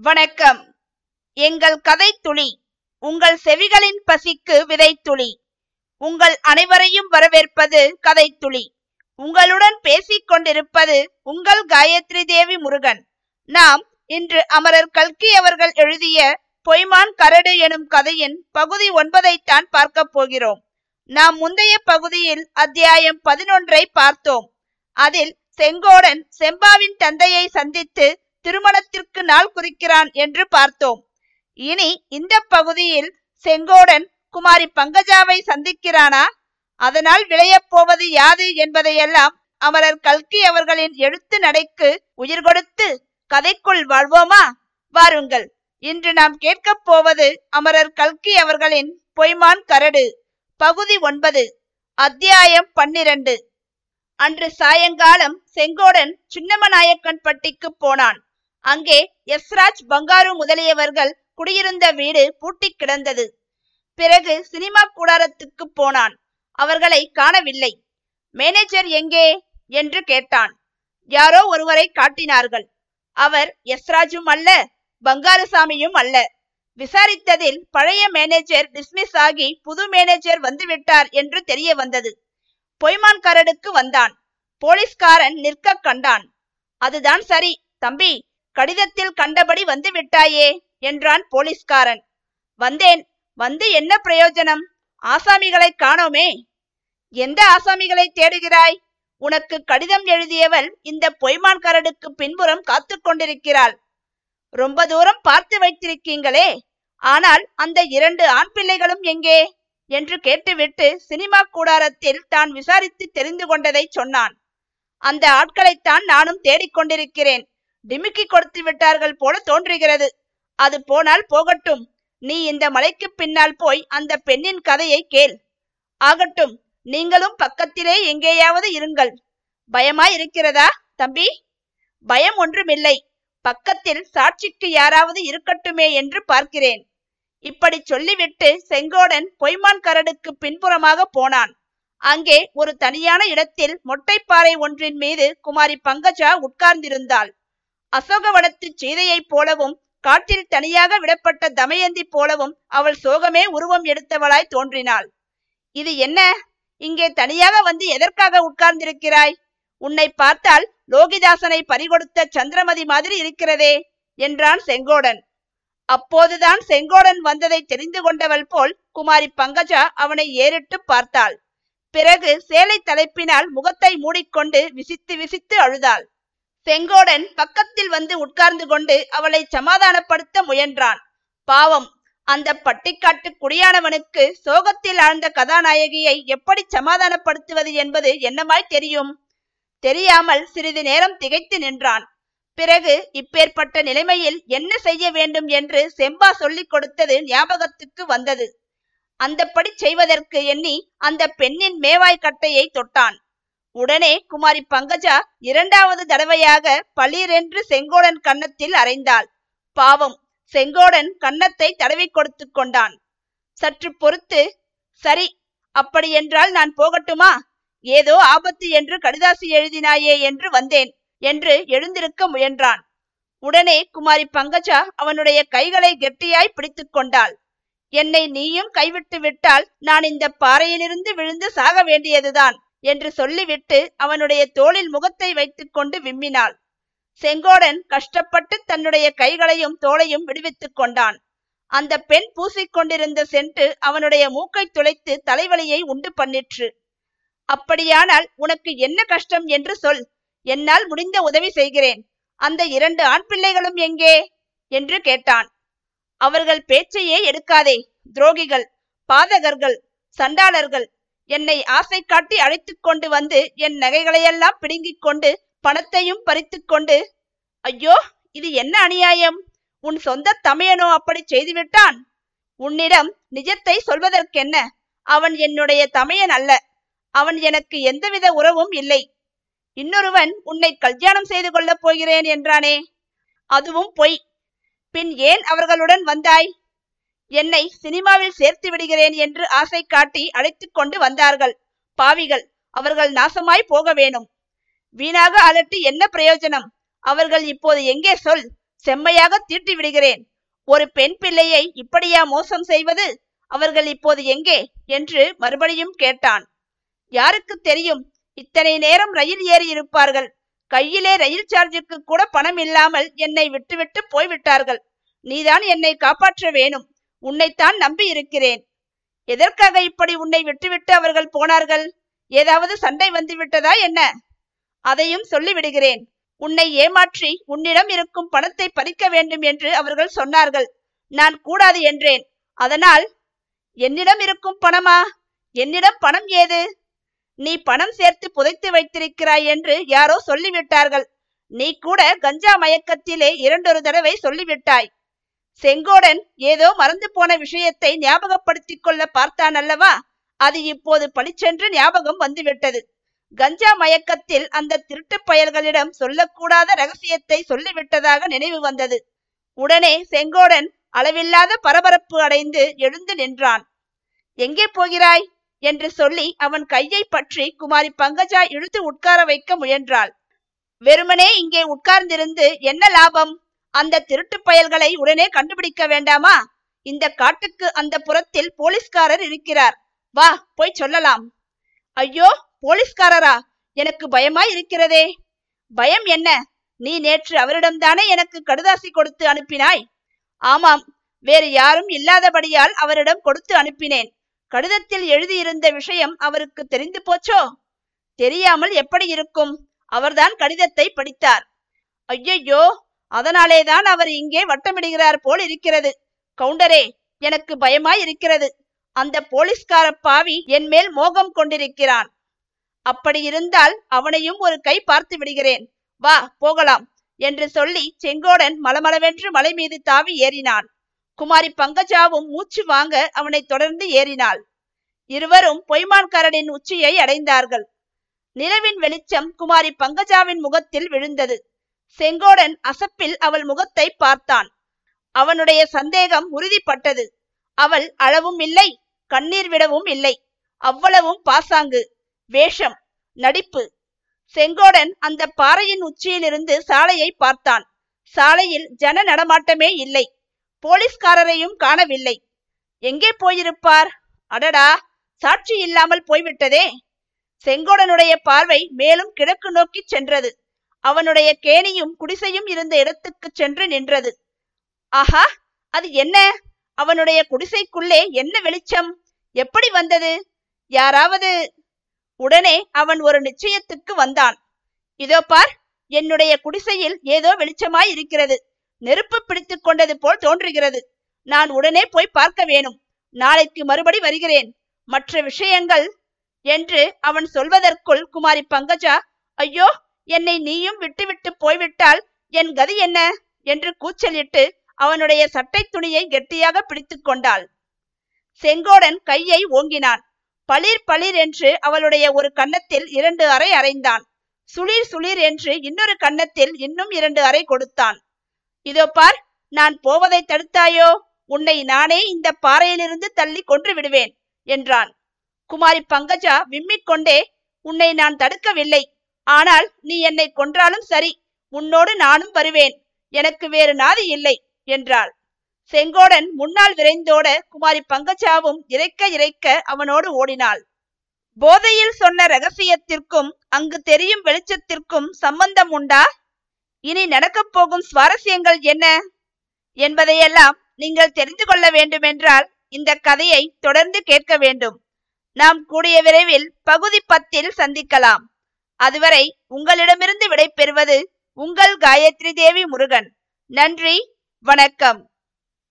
வணக்கம். எங்கள் கதை துளி உங்கள் செவிகளின் பசிக்கு விதைத்துளி. உங்கள் அனைவரையும் வரவேற்பது கதை துளி உங்களுடன் பேசிக் கொண்டிருப்பது உங்கள் காயத்ரி தேவி முருகன். நாம் இன்று அமரர் கல்கி அவர்கள் எழுதிய பொய்மான் கரடு எனும் கதையின் பகுதி ஒன்பதைத்தான் பார்க்க போகிறோம். நாம் முந்தைய பகுதியில் அத்தியாயம் பதினொன்றை பார்த்தோம். அதில் செங்கோடன் செம்பாவின் தந்தையை சந்தித்து திருமணத்திற்கு நாள் குறிக்கிறான் என்று பார்த்தோம். இனி இந்த பகுதியில் செங்கோடன் குமாரி பங்கஜாவை சந்திக்கிறானா? அதனால் விளையப் போவது யாது என்பதையெல்லாம் அமரர் கல்கி அவர்களின் எழுத்து நடைக்கு உயிர் கொடுத்து கதைக்குள் வாழ்வோமா? வாருங்கள். இன்று நாம் கேட்கப் போவது அமரர் கல்கி அவர்களின் பொய்மான் கரடு. பகுதி ஒன்பது அத்தியாயம் பன்னிரண்டு. அன்று சாயங்காலம் செங்கோடன் சின்னமநாயக்கன் பட்டிக்கு போனான். அங்கே எஸ்ராஜ் பங்காரு முதலியவர்கள் குடியிருந்த வீடு பூட்டி கிடந்தது. பிறகு சினிமா கூடாரத்துக்கு போனான். அவர்களை காணவில்லை. மேனேஜர் எங்கே? என்று கேட்டான். யாரோ ஒருவரை காட்டினார்கள். அவர் எஸ்ராஜும் அல்ல பங்காருசாமியும் அல்ல. விசாரித்ததில் பழைய மேனேஜர் டிஸ்மிஸ் ஆகி புது மேனேஜர் வந்துவிட்டார் என்று தெரிய வந்தது. பொய்மான்காரனுக்கு வந்தான். போலீஸ்காரன் நிற்க கண்டான். அதுதான் சரி தம்பி கடிதத்தில் கண்டபடி வந்து விட்டாயே என்றான் போலீஸ்காரன். வந்தேன். வந்து என்ன பிரயோஜனம்? ஆசாமிகளை காணோமே. எந்த ஆசாமிகளை தேடுகிறாய்? உனக்கு கடிதம் எழுதியவள் இந்த பொய்மான் கரடுக்கு பின்புறம் காத்து கொண்டிருக்கிறாள். ரொம்ப தூரம் பார்த்து வைத்திருக்கீங்களே. ஆனால் அந்த இரண்டு ஆண் பிள்ளைகளும் எங்கே? என்று கேட்டுவிட்டு சினிமா கூடாரத்தில் தான் விசாரித்து தெரிந்து கொண்டதை சொன்னான். அந்த ஆட்களைத்தான் நானும் தேடிக்கொண்டிருக்கிறேன் டிமிக்கி கொடுத்து விட்டார்கள் போல தோன்றுகிறது. அது போனால் போகட்டும். நீ இந்த மலைக்கு பின்னால் போய் அந்த பெண்ணின் கதையை கேள். ஆகட்டும் நீங்களும் பக்கத்திலே எங்கேயாவது இருங்கள். பயமா இருக்கிறதா தம்பி? பயம் ஒன்றுமில்லை. பக்கத்தில் சாட்சிக்கு யாராவது இருக்கட்டுமே என்று பார்க்கிறேன். இப்படி சொல்லிவிட்டு செங்கோடன் பொய்மான் கரடுக்கு பின்புறமாக போனான். அங்கே ஒரு தனியான இடத்தில் மொட்டைப்பாறை ஒன்றின் மீது குமாரி பங்கஜா உட்கார்ந்திருந்தாள். அசோகவனத்து சீதையைப் போலவும் காட்டில் தனியாக விடப்பட்ட தமயந்தி போலவும் அவள் சோகமே உருவம் எடுத்தவளாய் தோன்றினாள். இது என்ன? இங்கே தனியாக வந்து எதற்காக உட்கார்ந்திருக்கிறாய்? உன்னை பார்த்தால் லோகிதாசனை பறிகொடுத்த சந்திரமதி மாதிரி இருக்கிறதே என்றான் செங்கோடன். அப்போதுதான் செங்கோடன் வந்ததை தெரிந்து கொண்டவள் போல் குமாரி பங்கஜா அவனை ஏறிட்டு பார்த்தாள். பிறகு சேலை தலைப்பினால் முகத்தை மூடிக்கொண்டு விசித்து விசித்து அழுதாள். செங்கோடன் பக்கத்தில் வந்து உட்கார்ந்து கொண்டு அவளை சமாதானப்படுத்த முயன்றான். பாவம் அந்த பட்டிக்காட்டு குடியானவனுக்கு சோகத்தில் ஆழ்ந்த கதாநாயகியை எப்படி சமாதானப்படுத்துவது என்பது என்னமாய் தெரியும்? தெரியாமல் சிறிது நேரம் திகைத்து நின்றான். பிறகு இப்பேற்பட்ட நிலைமையில் என்ன செய்ய வேண்டும் என்று செம்பா சொல்லிக் கொடுத்தது ஞாபகத்துக்கு வந்தது. அந்தப்படி செய்வதற்கு எண்ணி அந்த பெண்ணின் மேவாய் கட்டையை தொட்டான். உடனே குமாரி பங்கஜா இரண்டாவது தடவையாக பளிரென்று செங்கோடன் கன்னத்தில் அறைந்தாள். பாவம் செங்கோடன் கன்னத்தை தடவி கொடுத்து கொண்டான். சற்று பொறுத்து சரி அப்படியென்றால் நான் போகட்டுமா? ஏதோ ஆபத்து என்று கடிதாசி எழுதினாயே என்று வந்தேன் என்று எழுந்திருக்க முயன்றான். உடனே குமாரி பங்கஜா அவனுடைய கைகளை கெட்டியாய் பிடித்து கொண்டாள். என்னை நீயும் கைவிட்டு விட்டால் நான் இந்த பாறையிலிருந்து விழுந்து சாக வேண்டியதுதான். என்று சொல்லிவிட்டு அவனுடைய தோளில் முகத்தை வைத்துக்கொண்டு விம்மினாள். செங்கோடன் கஷ்டப்பட்டு தன்னுடைய கைகளையும் தோளையும் விடுவித்துக் கொண்டான். அந்த பெண் பூசிக்கொண்டிருந்த சென்று அவனுடைய மூக்கை துளைத்து தலைவலியை உண்டு பண்ணிற்று. அப்படியானால் உனக்கு என்ன கஷ்டம் என்று சொல். என்னால் முடிந்த உதவி செய்கிறேன். அந்த இரண்டு ஆண் பிள்ளைகளும் எங்கே? என்று கேட்டான். அவர்கள் பேச்சையே எடுக்காதே. துரோகிகள் பாதகர்கள் சண்டாளர்கள் என்னை ஆசை காட்டி அழைத்து கொண்டு வந்து என் நகைகளையெல்லாம் பிடுங்கிக் கொண்டு பணத்தையும் பறித்து கொண்டு ஐயோ இது என்ன அநியாயம்? உன் சொந்த தமையனோ அப்படி செய்துவிட்டான்? உன்னிடம் நிஜத்தை சொல்வதற்கென்ன? அவன் என்னுடைய தமையன் அல்ல. அவன் எனக்கு எந்தவித உறவும் இல்லை. இன்னொருவன் உன்னை கல்யாணம் செய்து கொள்ளப் போகிறேன் என்றானே? அதுவும் பொய். பின் ஏன் அவர்களுடன் வந்தாய்? என்னை சினிமாவில் சேர்த்து விடுகிறேன் என்று ஆசை காட்டி அழைத்து கொண்டு வந்தார்கள். பாவிகள் அவர்கள் நாசமாய் போக வேணும். வீணாக அலட்டி என்ன பிரயோஜனம்? அவர்கள் இப்போது எங்கே சொல்? செம்மையாக தீட்டி விடுகிறேன். ஒரு பெண் பிள்ளையை இப்படியா மோசம் செய்வது? அவர்கள் இப்போது எங்கே? என்று மறுபடியும் கேட்டான். யாருக்கு தெரியும்? இத்தனை நேரம் ரயில் ஏறி இருப்பார்கள். கையிலே ரயில் சார்ஜுக்கு கூட பணம் இல்லாமல் என்னை விட்டுவிட்டு போய்விட்டார்கள். நீதான் என்னை காப்பாற்ற வேணும். உன்னைத்தான் நம்பி இருக்கிறேன் எதற்காக இப்படி உன்னை விட்டுவிட்டு அவர்கள் போனார்கள்? ஏதாவது சண்டை வந்து விட்டதா என்ன? அதையும் சொல்லிவிடுகிறேன். உன்னை ஏமாற்றி உன்னிடம் இருக்கும் பணத்தை பறிக்க வேண்டும் என்று அவர்கள் சொன்னார்கள். நான் கூடாது என்றேன். அதனால் என்னிடம் இருக்கும் பணமா? என்னிடம் பணம் ஏது? நீ பணம் சேர்த்து புதைத்து வைத்திருக்கிறாய் என்று யாரோ சொல்லிவிட்டார்கள். நீ கூட கஞ்சா மயக்கத்திலே இரண்டொரு தடவை சொல்லிவிட்டாய். செங்கோடன் ஏதோ மறந்து போன விஷயத்தை ஞாபகப்படுத்திக் கொள்ள பார்த்தான் அல்லவா அது இப்போது பளிச்சென்று ஞாபகம் வந்துவிட்டது. கஞ்சா மயக்கத்தில் அந்த திருட்டு பயல்களிடம் சொல்லக்கூடாத ரகசியத்தை சொல்லிவிட்டதாக நினைவு வந்தது. உடனே செங்கோடன் அளவில்லாத பரபரப்பு அடைந்து எழுந்து நின்றான். எங்கே போகிறாய்? என்று சொல்லி அவன் கையை பற்றி குமாரி பங்கஜா இழுத்து உட்கார வைக்க முயன்றாள். வெறுமனே இங்கே உட்கார்ந்திருந்து என்ன லாபம்? அந்த திருட்டு பயல்களை உடனே கண்டுபிடிக்க வேண்டாமா? இந்த காட்டுக்கு அந்த புறத்தில் போலீஸ்காரர் இருக்கிறார். வா போய் சொல்லலாம். ஐயோ போலீஸ்காரரா? எனக்கு பயமாய் இருக்கிறதே. பயம் என்ன? நீ நேற்று அவரிடம்தானே எனக்கு கடுதாசி கொடுத்து அனுப்பினாய்? ஆமாம் வேறு யாரும் இல்லாதபடியால் அவரிடம் கொடுத்து அனுப்பினேன். கடிதத்தில் எழுதியிருந்த விஷயம் அவருக்கு தெரிந்து போச்சோ? தெரியாமல் எப்படி இருக்கும்? அவர்தான் கடிதத்தை படித்தார். ஐயையோ அதனாலேதான் அவர் இங்கே வட்டமிடுகிறார் போல் இருக்கிறது. கவுண்டரே எனக்கு பயமாய் இருக்கிறது அந்த போலீஸ்கார பாவி என் மேல் மோகம் கொண்டிருக்கிறான். அப்படி இருந்தால் அவனையும் ஒரு கை பார்த்து விடுகிறேன். வா போகலாம் என்று சொல்லி செங்கோடன் மலமளவென்று மலை மீது தாவி ஏறினான். குமாரி பங்கஜாவும் மூச்சு வாங்க அவனை தொடர்ந்து ஏறினாள். இருவரும் பொய்மான்காரனின் உச்சியை அடைந்தார்கள். நிலவின் வெளிச்சம் குமாரி பங்கஜாவின் முகத்தில் விழுந்தது. செங்கோடன் அசப்பில் அவள் முகத்தை பார்த்தான். அவனுடைய சந்தேகம் உறுதிப்பட்டது. அவள் அளவும் இல்லை கண்ணீர் விடவும் இல்லை அவ்வளவும் பாசாங்கு வேஷம் நடிப்பு. செங்கோடன் அந்த பாறையின் உச்சியிலிருந்து சாலையை பார்த்தான். சாலையில் ஜன நடமாட்டமே இல்லை போலீஸ்காரரையும் காணவில்லை. எங்கே போயிருப்பார்? அடடா சாட்சி இல்லாமல் போய்விட்டதே. செங்கோடனுடைய பார்வை மேலும் கிழக்கு நோக்கி சென்றது. அவனுடைய கேணியும் குடிசையும் இருந்த இடத்துக்கு சென்று நின்றது. ஆஹா அது என்ன? அவனுடைய குடிசைக்குள்ளே என்ன வெளிச்சம்? எப்படி வந்தது? யாராவது? உடனே அவன் ஒரு நிச்சயத்துக்கு வந்தான். இதோ பார் என்னுடைய குடிசையில் ஏதோ வெளிச்சமாய் இருக்கிறது. நெருப்பு பிடித்து கொண்டது போல் தோன்றுகிறது. நான் உடனே போய் பார்க்க வேணும். நாளைக்கு மறுபடி வருகிறேன். மற்ற விஷயங்கள் என்று அவன் சொல்வதற்குள் குமாரி பங்கஜா ஐயோ என்னை நீயும் விட்டுவிட்டு போய்விட்டால் என் கதி என்ன? என்று கூச்சலிட்டு அவனுடைய சட்டை துணியை கெட்டியாக பிடித்து கொண்டாள். செங்கோடன் கையை ஓங்கினான். பளிர் பளிர் என்று அவளுடைய ஒரு கன்னத்தில் இரண்டு அறை அறைந்தான் சுளிர் சுளிர் என்று இன்னொரு கன்னத்தில் இன்னும் இரண்டு அறை கொடுத்தான். இதோ பார் நான் போவதை தடுத்தாயோ? உன்னை நானே இந்த பாறையிலிருந்து தள்ளி கொன்று விடுவேன் என்றான். குமாரி பங்கஜா விம்மிக் கொண்டே உன்னை நான் தடுக்கவில்லை ஆனால் நீ என்னை கொன்றாலும் சரி உன்னோடு நானும் வருவேன். எனக்கு வேறு நாதி இல்லை என்றாள். செங்கோடன் முன்னால் விரைந்தோட குமாரி பங்கஜாவும் இறைக்க இறைக்க அவனோடு ஓடினாள். போதையில் சொன்ன ரகசியத்திற்கும் அங்கு தெரியும் வெளிச்சத்திற்கும் சம்பந்தம் உண்டா? இனி நடக்கப் போகும் சுவாரஸ்யங்கள் என்ன? என்பதையெல்லாம் நீங்கள் தெரிந்து கொள்ள வேண்டுமென்றால் இந்த கதையை தொடர்ந்து கேட்க வேண்டும். நாம் கூடிய விரைவில் பகுதி பத்தில் சந்திக்கலாம். அதுவரை உங்களிடமிருந்து விடைபெறுவது உங்கள் காயத்ரி தேவி முருகன். நன்றி வணக்கம்.